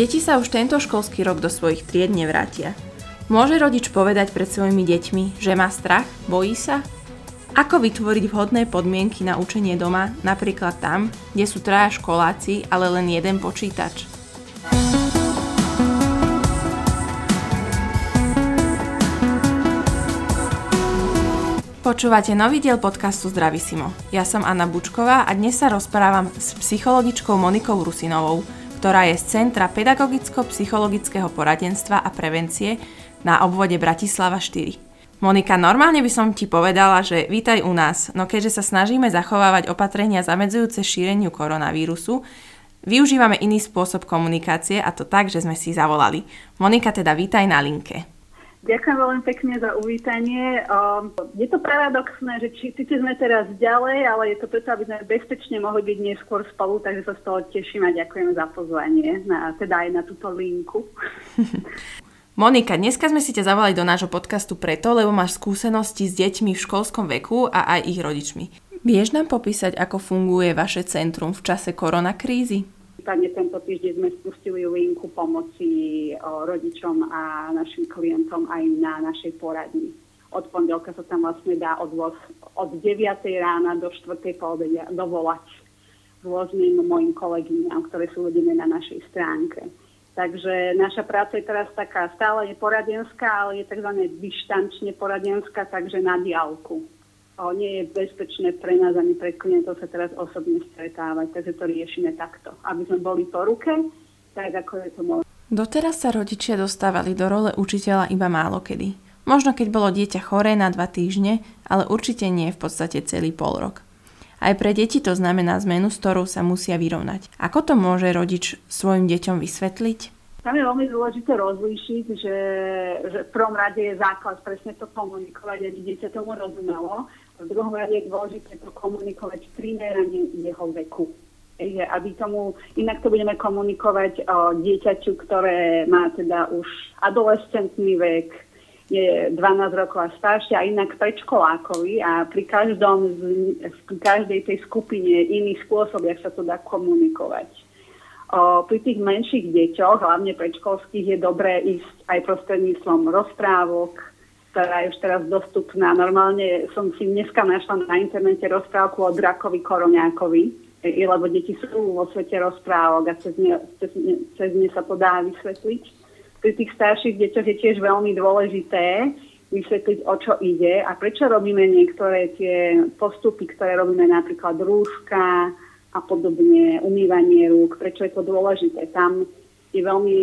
Deti sa už tento školský rok do svojich tried nevrátia. Môže rodič povedať pred svojimi deťmi, že má strach, bojí sa? Ako vytvoriť vhodné podmienky na učenie doma, napríklad tam, kde sú traja školáci, ale len jeden počítač? Počúvate nový diel podcastu Zdravisimo. Ja som Anna Bučková a dnes sa rozprávam s psychologičkou Monikou Rusinovou, ktorá je z Centra pedagogicko-psychologického poradenstva a prevencie na obvode Bratislava 4. Monika, normálne by som ti povedala, že vítaj u nás, no keďže sa snažíme zachovávať opatrenia zamedzujúce šíreniu koronavírusu, využívame iný spôsob komunikácie a to tak, že sme si zavolali. Monika, teda vítaj na linke. Ďakujem veľmi pekne za uvítanie. Ehm, je to paradoxné, že či, síce sme teraz ďalej, ale je to preto, aby sme bezpečne mohli byť neskôr spolu, takže sa z toho teším a ďakujem za pozvanie, na, teda aj na túto linku. Monika, dneska sme si ťa zavolali do nášho podcastu preto, lebo máš skúsenosti s deťmi v školskom veku a aj ich rodičmi. Vieš nám popísať, ako funguje vaše centrum v čase koronakrízy? Prípadne tento týždeň sme spustili linku pomoci rodičom a našim klientom aj na našej poradni. Od pondelka sa tam vlastne dá od, od 9. rána do 4. poludenia dovolať rôznym mojim kolegyňam, ktoré sú uvedené na našej stránke. Takže naša práca je teraz taká stále je poradenská, ale je tzv. dištančne poradenská, takže na diálku. O, nie je bezpečné pre nás ani pre klientov sa teraz osobne stretávať, takže to riešime takto. Aby sme boli po ruke, tak ako je to možné. Doteraz sa rodičia dostávali do role učiteľa iba málo kedy. Možno keď bolo dieťa choré na dva týždne, ale určite nie v podstate celý pol rok. Aj pre deti to znamená zmenu, s ktorou sa musia vyrovnať. Ako to môže rodič svojim deťom vysvetliť? Tam je veľmi dôležité rozlíšiť, že, že v prvom rade je základ presne to komunikovať, aby dieťa tomu rozumelo. V druhom rade je dôležité to komunikovať primerane jeho veku. Je, aby tomu, inak to budeme komunikovať o dieťaťu, ktoré má teda už adolescentný vek, je 12 rokov a staršie a inak predškolákovi a pri, každom, pri každej tej skupine iný spôsob, jak sa to dá komunikovať. O, pri tých menších deťoch, hlavne predškolských, je dobré ísť aj prostredníctvom rozprávok, ktorá je už teraz dostupná. Normálne som si dneska našla na internete rozprávku o drakovi koroňákovi, lebo deti sú vo svete rozprávok a cez ne, cez ne, cez ne sa to dá vysvetliť pri tých starších deťoch je tiež veľmi dôležité vysvetliť, o čo ide a prečo robíme niektoré tie postupy, ktoré robíme napríklad rúška a podobne, umývanie rúk, prečo je to dôležité. Tam je veľmi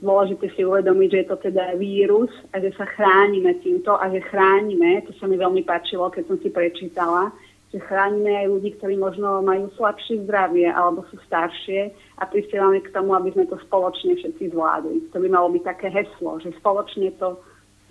dôležité si uvedomiť, že je to teda vírus a že sa chránime týmto a že chránime, to sa mi veľmi páčilo, keď som si prečítala, že chránime aj ľudí, ktorí možno majú slabšie zdravie alebo sú staršie a prisielame k tomu, aby sme to spoločne všetci zvládli. To by malo byť také heslo, že spoločne to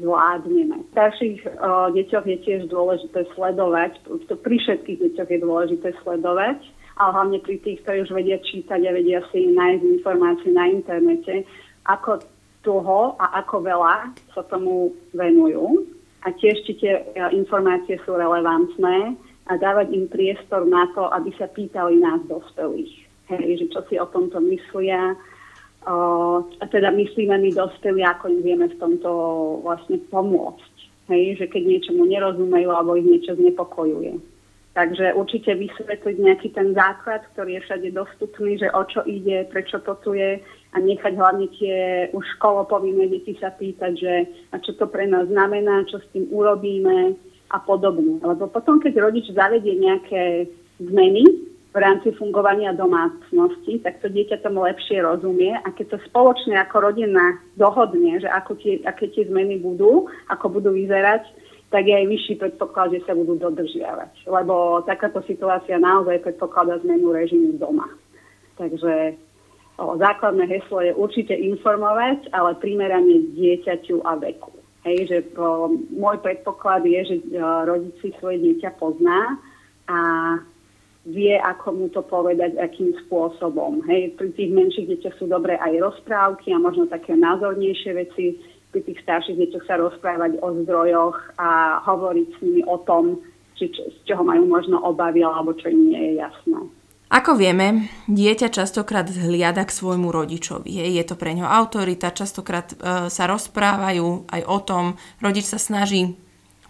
zvládneme. V starších o, deťoch je tiež dôležité sledovať, pri všetkých deťoch je dôležité sledovať, ale hlavne pri tých, ktorí už vedia čítať a vedia si nájsť informácie na internete, ako toho a ako veľa sa tomu venujú. A tiež, či tie informácie sú relevantné, a dávať im priestor na to, aby sa pýtali nás dospelých. Hej, že čo si o tomto myslia. O, a teda myslíme my dospelí, ako im vieme v tomto vlastne pomôcť. Hej, že keď niečomu nerozumejú alebo ich niečo znepokojuje. Takže určite vysvetliť nejaký ten základ, ktorý je všade dostupný, že o čo ide, prečo to tu je a nechať hlavne tie už školopovinné deti sa pýtať, že a čo to pre nás znamená, čo s tým urobíme, a podobne. Lebo potom, keď rodič zavedie nejaké zmeny v rámci fungovania domácnosti, tak to dieťa tomu lepšie rozumie a keď to spoločne ako rodina dohodne, že ako tie, aké tie zmeny budú, ako budú vyzerať, tak je aj vyšší predpoklad, že sa budú dodržiavať. Lebo takáto situácia naozaj predpokladá zmenu režimu doma. Takže o, základné heslo je určite informovať, ale primerane dieťaťu a veku. Hej, že o, môj predpoklad je, že o, rodič si svoje dieťa pozná a vie, ako mu to povedať, akým spôsobom. Hej, pri tých menších deťoch sú dobré aj rozprávky a možno také názornejšie veci. Pri tých starších deťoch sa rozprávať o zdrojoch a hovoriť s nimi o tom, či, či, z čoho majú možno obavy alebo čo im nie je jasné. Ako vieme, dieťa častokrát zhliada k svojmu rodičovi. Hej. Je to pre ňo autorita, častokrát e, sa rozprávajú aj o tom, rodič sa snaží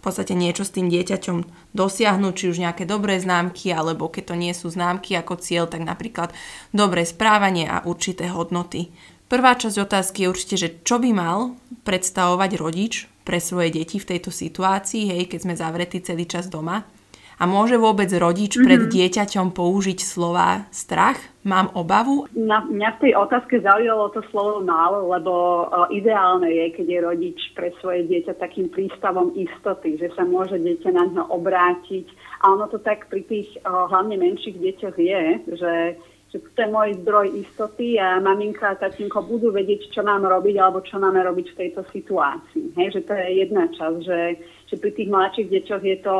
v podstate niečo s tým dieťaťom dosiahnuť, či už nejaké dobré známky, alebo keď to nie sú známky ako cieľ, tak napríklad dobré správanie a určité hodnoty. Prvá časť otázky je určite, že čo by mal predstavovať rodič pre svoje deti v tejto situácii, hej, keď sme zavretí celý čas doma. A môže vôbec rodič mm-hmm. pred dieťaťom použiť slova strach? Mám obavu? Na, mňa v tej otázke zaujalo to slovo málo, lebo uh, ideálne je, keď je rodič pre svoje dieťa takým prístavom istoty, že sa môže dieťa na ňo obrátiť. A ono to tak pri tých uh, hlavne menších deťoch je, že že to je môj zdroj istoty a maminka a tatínko budú vedieť, čo nám robiť alebo čo máme robiť v tejto situácii. Hej, že to je jedna časť, že, že pri tých mladších deťoch je to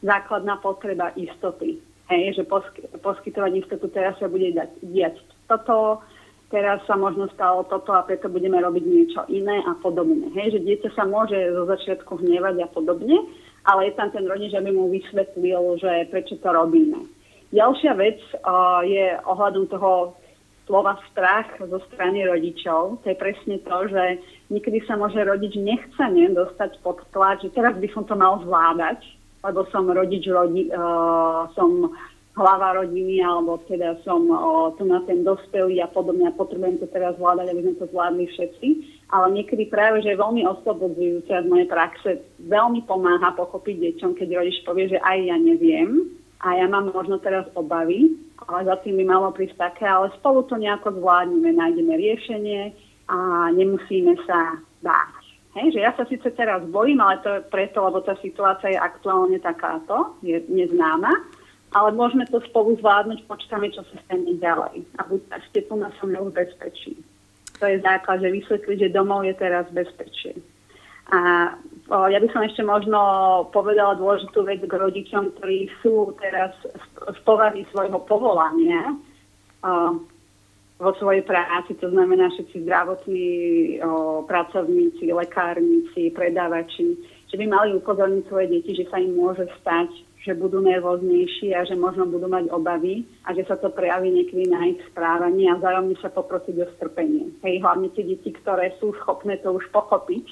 základná potreba istoty. Hej, že posky, poskytovať istotu teraz sa bude dať, diať toto, teraz sa možno stalo toto a preto budeme robiť niečo iné a podobne. Hej, že dieťa sa môže zo začiatku hnevať a podobne, ale je tam ten rodič, aby mu vysvetlil, že prečo to robíme. Ďalšia vec je ohľadom toho slova strach zo strany rodičov. To je presne to, že niekedy sa môže rodič nechcene dostať pod tlak, že teraz by som to mal zvládať, lebo som rodič, rodi, uh, som hlava rodiny, alebo teda som uh, tu na ten dospelý a podobne a potrebujem to teraz zvládať, aby sme to zvládli všetci. Ale niekedy práve, že veľmi oslobodzujúce z mojej praxe veľmi pomáha pochopiť deťom, keď rodič povie, že aj ja neviem a ja mám možno teraz obavy, ale za tým by malo prísť také, ale spolu to nejako zvládneme, nájdeme riešenie a nemusíme sa báť. Hej, že ja sa síce teraz bojím, ale to je preto, lebo tá situácia je aktuálne takáto, je neznáma, ale môžeme to spolu zvládnuť, počkáme, čo sa stane ďalej. A buďte tu na som v bezpečí. To je základ, že vysvetliť, že domov je teraz bezpečie. A ja by som ešte možno povedala dôležitú vec k rodičom, ktorí sú teraz z povahy svojho povolania. Vo svojej práci, to znamená všetci zdravotní pracovníci, lekárnici, predávači, že by mali upozorniť svoje deti, že sa im môže stať, že budú nervóznejší a že možno budú mať obavy a že sa to prejaví niekedy na ich správaní a vzájomne sa poprosiť o strpenie. Hej, hlavne tie deti, ktoré sú schopné to už pochopiť,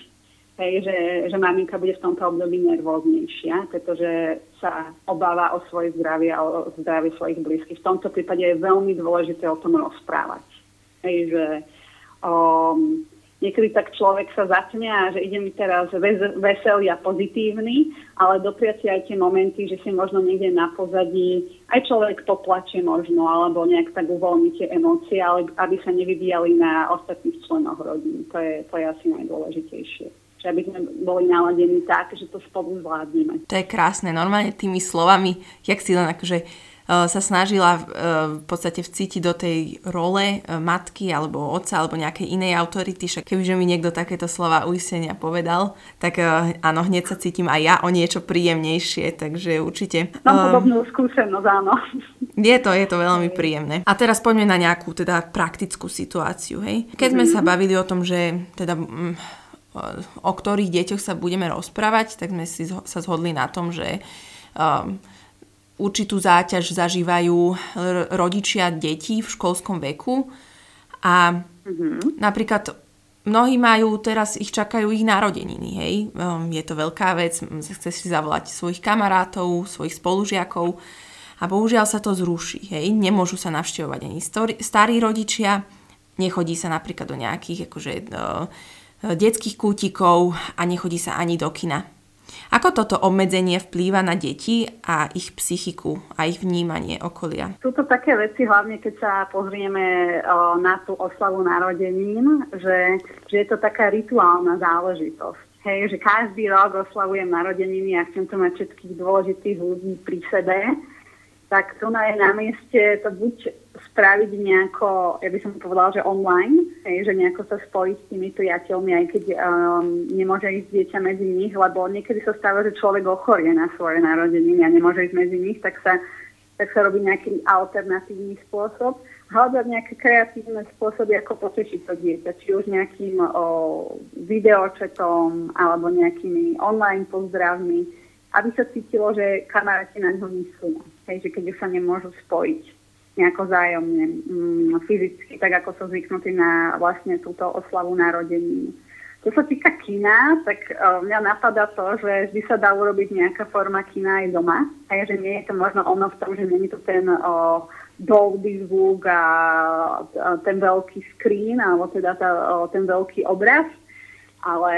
hej, že, že maminka bude v tomto období nervóznejšia, pretože sa obáva o svoje zdravie a o zdravie svojich blízkych. V tomto prípade je veľmi dôležité o tom rozprávať. Hej, že um, niekedy tak človek sa zatne že ide mi teraz veselý a pozitívny, ale dopriať si aj tie momenty, že si možno niekde na pozadí aj človek poplače možno, alebo nejak tak uvoľní tie emócie, ale aby sa nevyvíjali na ostatných členoch rodiny. To je, to je asi najdôležitejšie že aby sme boli naladení tak, že to spolu zvládneme. To je krásne, normálne tými slovami, jak si len akože uh, sa snažila uh, v podstate vcítiť do tej role uh, matky alebo otca alebo nejakej inej autority, však kebyže mi niekto takéto slova uistenia povedal, tak áno, hneď sa cítim aj ja o niečo príjemnejšie, takže určite... Mám podobnú skúsenosť, áno. Je to, je to veľmi príjemné. A teraz poďme na nejakú teda praktickú situáciu, hej. Keď sme mm-hmm. sa bavili o tom, že teda mm, o ktorých deťoch sa budeme rozprávať, tak sme si sa zhodli na tom, že um, určitú záťaž zažívajú rodičia detí v školskom veku a mm-hmm. napríklad mnohí majú, teraz ich čakajú ich narodeniny, hej. Um, je to veľká vec, chce si zavolať svojich kamarátov, svojich spolužiakov a bohužiaľ sa to zruší, hej. Nemôžu sa navštevovať ani starí rodičia, nechodí sa napríklad do nejakých akože, uh, detských kútikov a nechodí sa ani do kina. Ako toto obmedzenie vplýva na deti a ich psychiku a ich vnímanie okolia? Sú to také veci, hlavne keď sa pozrieme o, na tú oslavu narodenín, že, že je to taká rituálna záležitosť. Hej, že každý rok oslavujem narodeniny a chcem to mať všetkých dôležitých ľudí pri sebe tak tu je na mieste to buď spraviť nejako, ja by som povedala, že online, hej, že nejako sa spojiť s tými priateľmi, aj keď um, nemôže ísť dieťa medzi nich, lebo niekedy sa stáva, že človek ochorie na svoje narodeniny a nemôže ísť medzi nich, tak sa, tak sa robí nejaký alternatívny spôsob. Hľadať nejaké kreatívne spôsoby, ako potešiť to dieťa, či už nejakým o, videočetom alebo nejakými online pozdravmi, aby sa cítilo, že kamaráti na ňo myslú hej, že keď už sa nemôžu spojiť. Nejako zájomne, mm, fyzicky, tak ako som zvyknutý na vlastne túto oslavu narodení. Čo sa týka kina, tak uh, mňa napadá to, že vždy sa dá urobiť nejaká forma kina aj doma. A že nie je to možno ono v tom, že není to ten uh, dolby zvuk a, a ten veľký screen, alebo teda tá, uh, ten veľký obraz, ale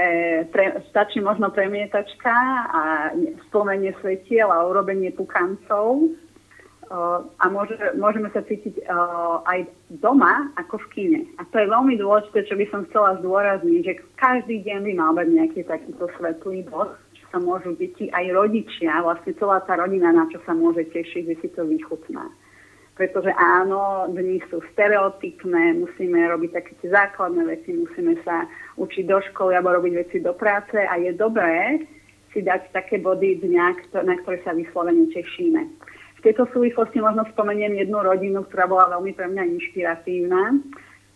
pre, stačí možno premietačka a spomenie svetiel a urobenie pukancov Uh, a môže, môžeme sa cítiť aj doma ako v kine. A to je veľmi dôležité, čo by som chcela zdôrazniť, že každý deň by mal byť nejaký takýto svetlý bod, čo sa môžu deti aj rodičia, vlastne celá tá rodina, na čo sa môže tešiť, že si to vychutná. Pretože áno, dni sú stereotypné, musíme robiť také tie základné veci, musíme sa učiť do školy alebo robiť veci do práce a je dobré si dať také body dňa, na ktoré sa vyslovene tešíme. V tejto súvislosti možno spomeniem jednu rodinu, ktorá bola veľmi pre mňa inšpiratívna.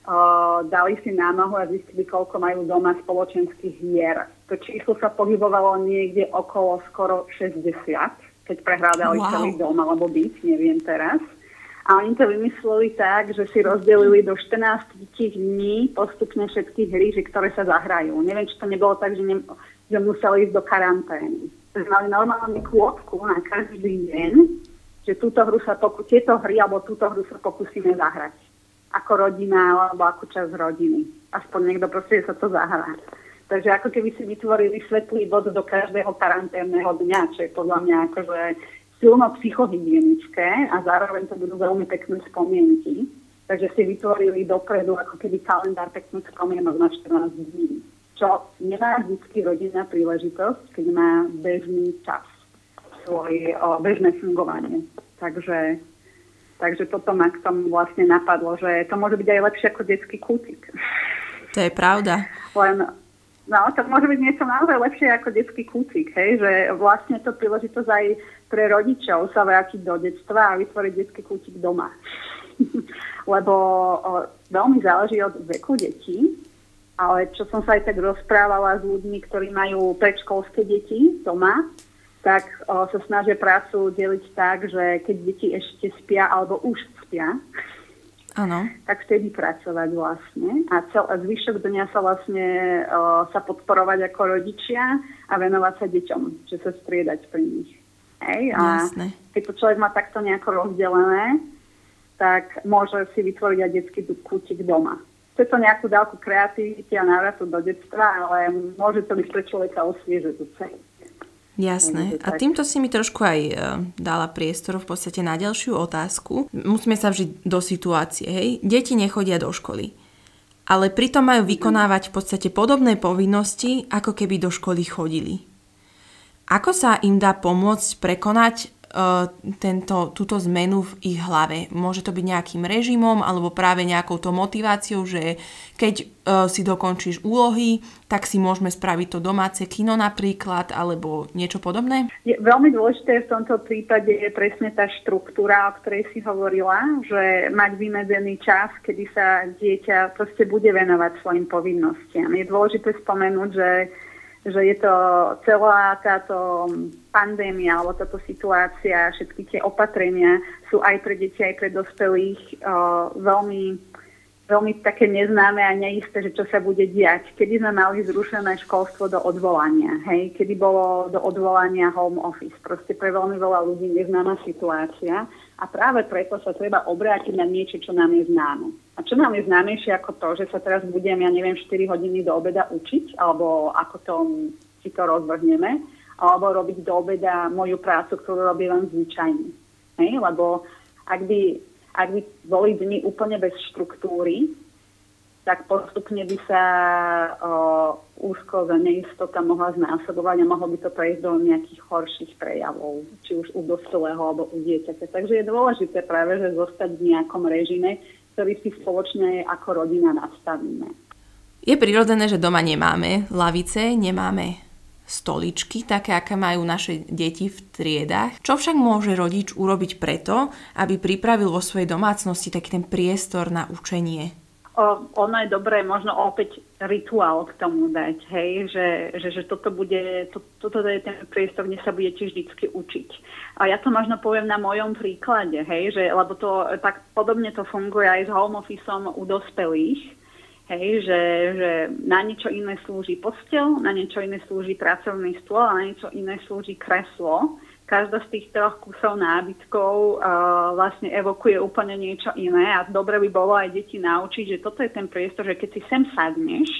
Uh, dali si námahu a zistili, koľko majú doma spoločenských hier. To číslo sa pohybovalo niekde okolo skoro 60, keď prehrádali wow. celý dom alebo byt, neviem teraz. A oni to vymysleli tak, že si rozdelili do 14 dní postupne všetky hry, že ktoré sa zahrajú. Neviem, či to nebolo tak, že, ne, že museli ísť do karantény. Mali normálne kôpku na každý deň že túto hru sa poku- tieto hry alebo túto hru sa pokúsime zahrať. Ako rodina alebo ako čas rodiny. Aspoň niekto proste sa to zahrá. Takže ako keby si vytvorili svetlý bod do každého karanténneho dňa, čo je podľa mňa akože silno psychohygienické a zároveň to budú veľmi pekné spomienky. Takže si vytvorili dopredu ako keby kalendár pekných spomienok na 14 dní. Čo nemá vždy rodina príležitosť, keď má bežný čas svoj o, bežné fungovanie. Takže, takže toto ma k tomu vlastne napadlo, že to môže byť aj lepšie ako detský kútik. To je pravda. Len, no, to môže byť niečo naozaj lepšie ako detský kútik, hej, že vlastne to príležitosť aj pre rodičov sa vrátiť do detstva a vytvoriť detský kútik doma. Lebo o, veľmi záleží od veku detí, ale čo som sa aj tak rozprávala s ľuďmi, ktorí majú predškolské deti doma, tak o, sa snažia prácu deliť tak, že keď deti ešte spia alebo už spia, Ano. tak vtedy pracovať vlastne a, cel, a zvyšok dňa sa vlastne o, sa podporovať ako rodičia a venovať sa deťom, že sa striedať pri nich. Hej? A Jasne. keď to človek má takto nejako rozdelené, tak môže si vytvoriť aj detský kútik doma. Chce to nejakú dávku kreativity a návratu do detstva, ale môže to byť pre človeka osviežujúce. Jasné. A týmto si mi trošku aj uh, dala priestor v podstate na ďalšiu otázku. Musíme sa vžiť do situácie, hej. Deti nechodia do školy. Ale pritom majú vykonávať v podstate podobné povinnosti, ako keby do školy chodili. Ako sa im dá pomôcť prekonať tento, túto zmenu v ich hlave. Môže to byť nejakým režimom alebo práve nejakou to motiváciou, že keď uh, si dokončíš úlohy, tak si môžeme spraviť to domáce kino napríklad alebo niečo podobné? Je, veľmi dôležité v tomto prípade je presne tá štruktúra, o ktorej si hovorila, že mať vymedzený čas, kedy sa dieťa proste bude venovať svojim povinnostiam. Je dôležité spomenúť, že že je to celá táto pandémia alebo táto situácia, všetky tie opatrenia sú aj pre deti, aj pre dospelých uh, veľmi veľmi také neznáme a neisté, že čo sa bude diať. Kedy sme mali zrušené školstvo do odvolania, hej? Kedy bolo do odvolania home office. Proste pre veľmi veľa ľudí neznáma situácia a práve preto sa treba obrátiť na niečo, čo nám je známe. A čo nám je známejšie ako to, že sa teraz budem, ja neviem, 4 hodiny do obeda učiť, alebo ako to si to rozvrhneme, alebo robiť do obeda moju prácu, ktorú robím len zvyčajne. Hej? Lebo ak by ak by boli dni úplne bez štruktúry, tak postupne by sa úzko za neistota mohla znásobovať a mohlo by to prejsť do nejakých horších prejavov, či už u dospelého alebo u dieťaťa. Takže je dôležité práve, že zostať v nejakom režime, ktorý si spoločne ako rodina nastavíme. Je prirodzené, že doma nemáme lavice, nemáme stoličky, také, aké majú naše deti v triedách. Čo však môže rodič urobiť preto, aby pripravil vo svojej domácnosti taký ten priestor na učenie? O, ono je dobré možno opäť rituál k tomu dať, hej, že, že, že toto bude, to, toto je ten priestor, kde sa budete vždycky učiť. A ja to možno poviem na mojom príklade, hej, že, lebo to tak podobne to funguje aj s home officeom u dospelých, hej, že, že na niečo iné slúži postel, na niečo iné slúži pracovný stôl a na niečo iné slúži kreslo každá z tých troch kusov nábytkov uh, vlastne evokuje úplne niečo iné a dobre by bolo aj deti naučiť, že toto je ten priestor, že keď si sem sadneš,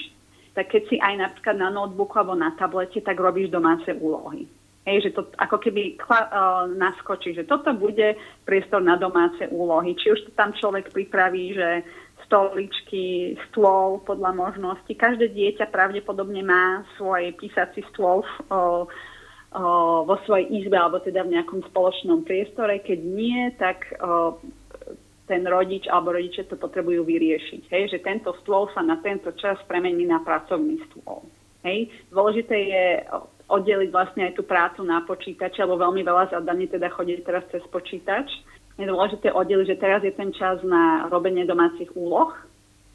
tak keď si aj napríklad na notebooku alebo na tablete, tak robíš domáce úlohy. Hej, že to ako keby kla, uh, naskočí, že toto bude priestor na domáce úlohy. Či už to tam človek pripraví, že stoličky, stôl podľa možnosti. Každé dieťa pravdepodobne má svoj písací stôl uh, vo svojej izbe alebo teda v nejakom spoločnom priestore. Keď nie, tak ten rodič alebo rodiče to potrebujú vyriešiť. Hej? Že tento stôl sa na tento čas premení na pracovný stôl. Hej? Dôležité je oddeliť vlastne aj tú prácu na počítači, alebo veľmi veľa zadaní teda chodí teraz cez počítač. Je dôležité oddeliť, že teraz je ten čas na robenie domácich úloh,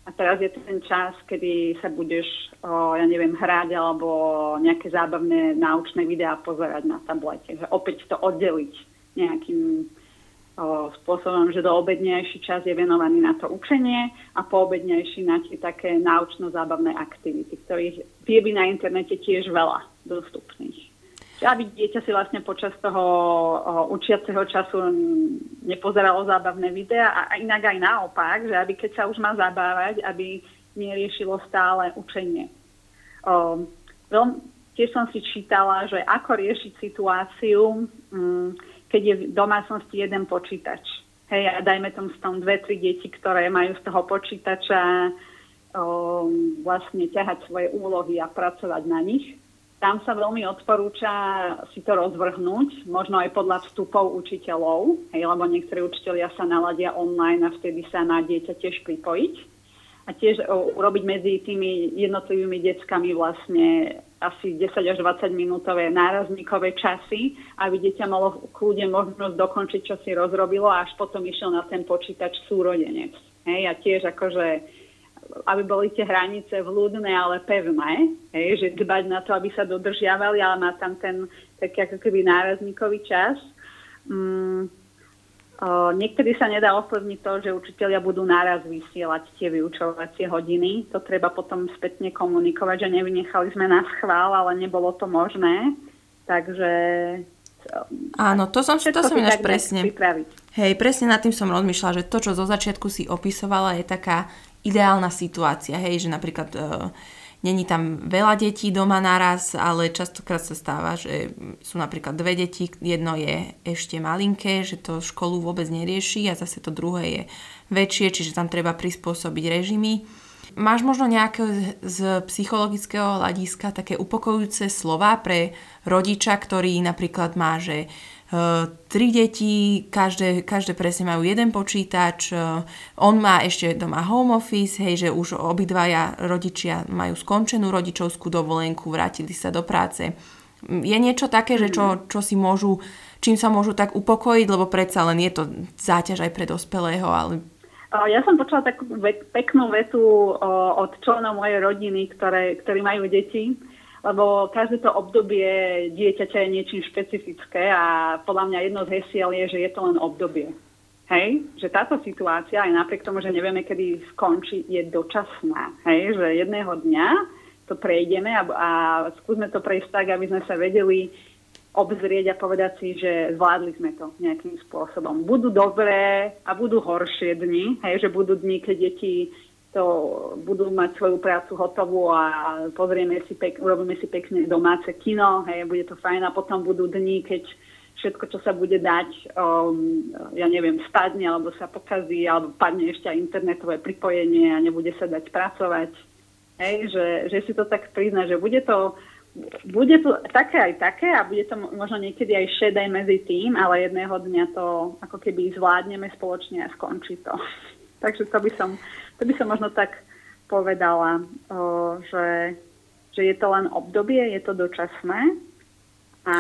a teraz je ten čas, kedy sa budeš, o, ja neviem, hrať alebo nejaké zábavné náučné videá pozerať na tablete. Že opäť to oddeliť nejakým o, spôsobom, že do obednejší čas je venovaný na to učenie a po obednejší na tie také náučno-zábavné aktivity, ktorých vie by na internete tiež veľa dostupných aby dieťa si vlastne počas toho učiaceho času nepozeralo zábavné videá a inak aj naopak, že aby keď sa už má zabávať, aby neriešilo stále učenie. O, tiež som si čítala, že ako riešiť situáciu, m, keď je v domácnosti jeden počítač. Hej, a dajme tomu tam dve, tri deti, ktoré majú z toho počítača o, vlastne ťahať svoje úlohy a pracovať na nich tam sa veľmi odporúča si to rozvrhnúť, možno aj podľa vstupov učiteľov, hej, lebo niektorí učiteľia sa naladia online a vtedy sa na dieťa tiež pripojiť. A tiež urobiť medzi tými jednotlivými deckami vlastne asi 10 až 20 minútové nárazníkové časy, aby dieťa malo kľude možnosť dokončiť, čo si rozrobilo a až potom išiel na ten počítač súrodenec. Hej, a tiež akože aby boli tie hranice vľúdne, ale pevné, hej, že dbať na to, aby sa dodržiavali, ale má tam ten taký ako keby nárazníkový čas. Mm, o, niekedy sa nedá ovplyvniť to, že učiteľia budú náraz vysielať tie vyučovacie hodiny. To treba potom spätne komunikovať, že nevynechali sme na schvál, ale nebolo to možné. Takže Áno, to som, to som ináč presne. Hej, presne nad tým som rozmýšľala, že to, čo zo začiatku si opisovala, je taká ideálna situácia, hej, že napríklad e, není tam veľa detí doma naraz, ale častokrát sa stáva, že sú napríklad dve deti, jedno je ešte malinké, že to školu vôbec nerieši a zase to druhé je väčšie, čiže tam treba prispôsobiť režimy. Máš možno nejaké z psychologického hľadiska také upokojujúce slova pre rodiča, ktorý napríklad má, že tri deti, každé, každé presne majú jeden počítač, on má ešte doma home office, hej, že už obidvaja rodičia majú skončenú rodičovskú dovolenku, vrátili sa do práce. Je niečo také, že čo, čo si môžu, čím sa môžu tak upokojiť, lebo predsa len je to záťaž aj pre dospelého, ale ja som počula takú peknú vetu od členov mojej rodiny, ktoré, ktorí majú deti lebo každé to obdobie dieťaťa je niečím špecifické a podľa mňa jedno z hesiel je, že je to len obdobie. Hej, že táto situácia, aj napriek tomu, že nevieme, kedy skončí, je dočasná. Hej, že jedného dňa to prejdeme a, a skúsme to prejsť tak, aby sme sa vedeli obzrieť a povedať si, že zvládli sme to nejakým spôsobom. Budú dobré a budú horšie dni, hej, že budú dni, keď deti to budú mať svoju prácu hotovú a pozrieme si, pek, urobíme si pekne domáce kino, hej, bude to fajn a potom budú dni, keď všetko, čo sa bude dať, um, ja neviem, spadne alebo sa pokazí, alebo padne ešte aj internetové pripojenie a nebude sa dať pracovať. Hej, že, že si to tak prizna, že bude to, bude to také aj také a bude to možno niekedy aj šedé medzi tým, ale jedného dňa to ako keby zvládneme spoločne a skončí to. Takže to by som to by som možno tak povedala, že, že je to len obdobie, je to dočasné a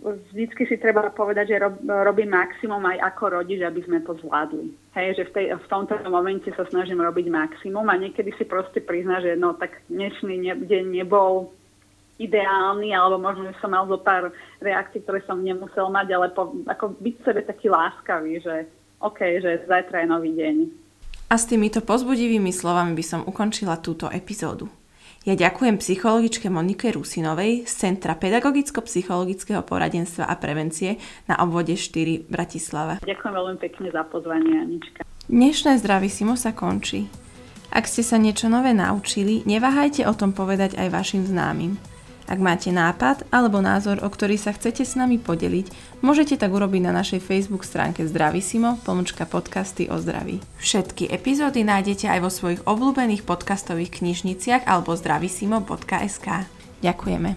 vždycky si treba povedať, že rob, robím maximum aj ako rodič, aby sme to zvládli. Hej, že v, tej, v tomto momente sa snažím robiť maximum a niekedy si proste prizna, že no tak dnešný ne, deň nebol ideálny, alebo možno, že som mal zo pár reakcií, ktoré som nemusel mať, ale po, ako byť sebe taký láskavý, že OK, že zajtra je nový deň. A s týmito pozbudivými slovami by som ukončila túto epizódu. Ja ďakujem psychologičke Monike Rusinovej z Centra pedagogicko-psychologického poradenstva a prevencie na obvode 4 Bratislava. Ďakujem veľmi pekne za pozvanie, Anička. Dnešné Zdravisimo sa končí. Ak ste sa niečo nové naučili, neváhajte o tom povedať aj vašim známym. Ak máte nápad alebo názor, o ktorý sa chcete s nami podeliť, môžete tak urobiť na našej Facebook stránke Zdravisimo, pomočka podcasty o zdraví. Všetky epizódy nájdete aj vo svojich obľúbených podcastových knižniciach alebo zdravisimo.sk. Ďakujeme.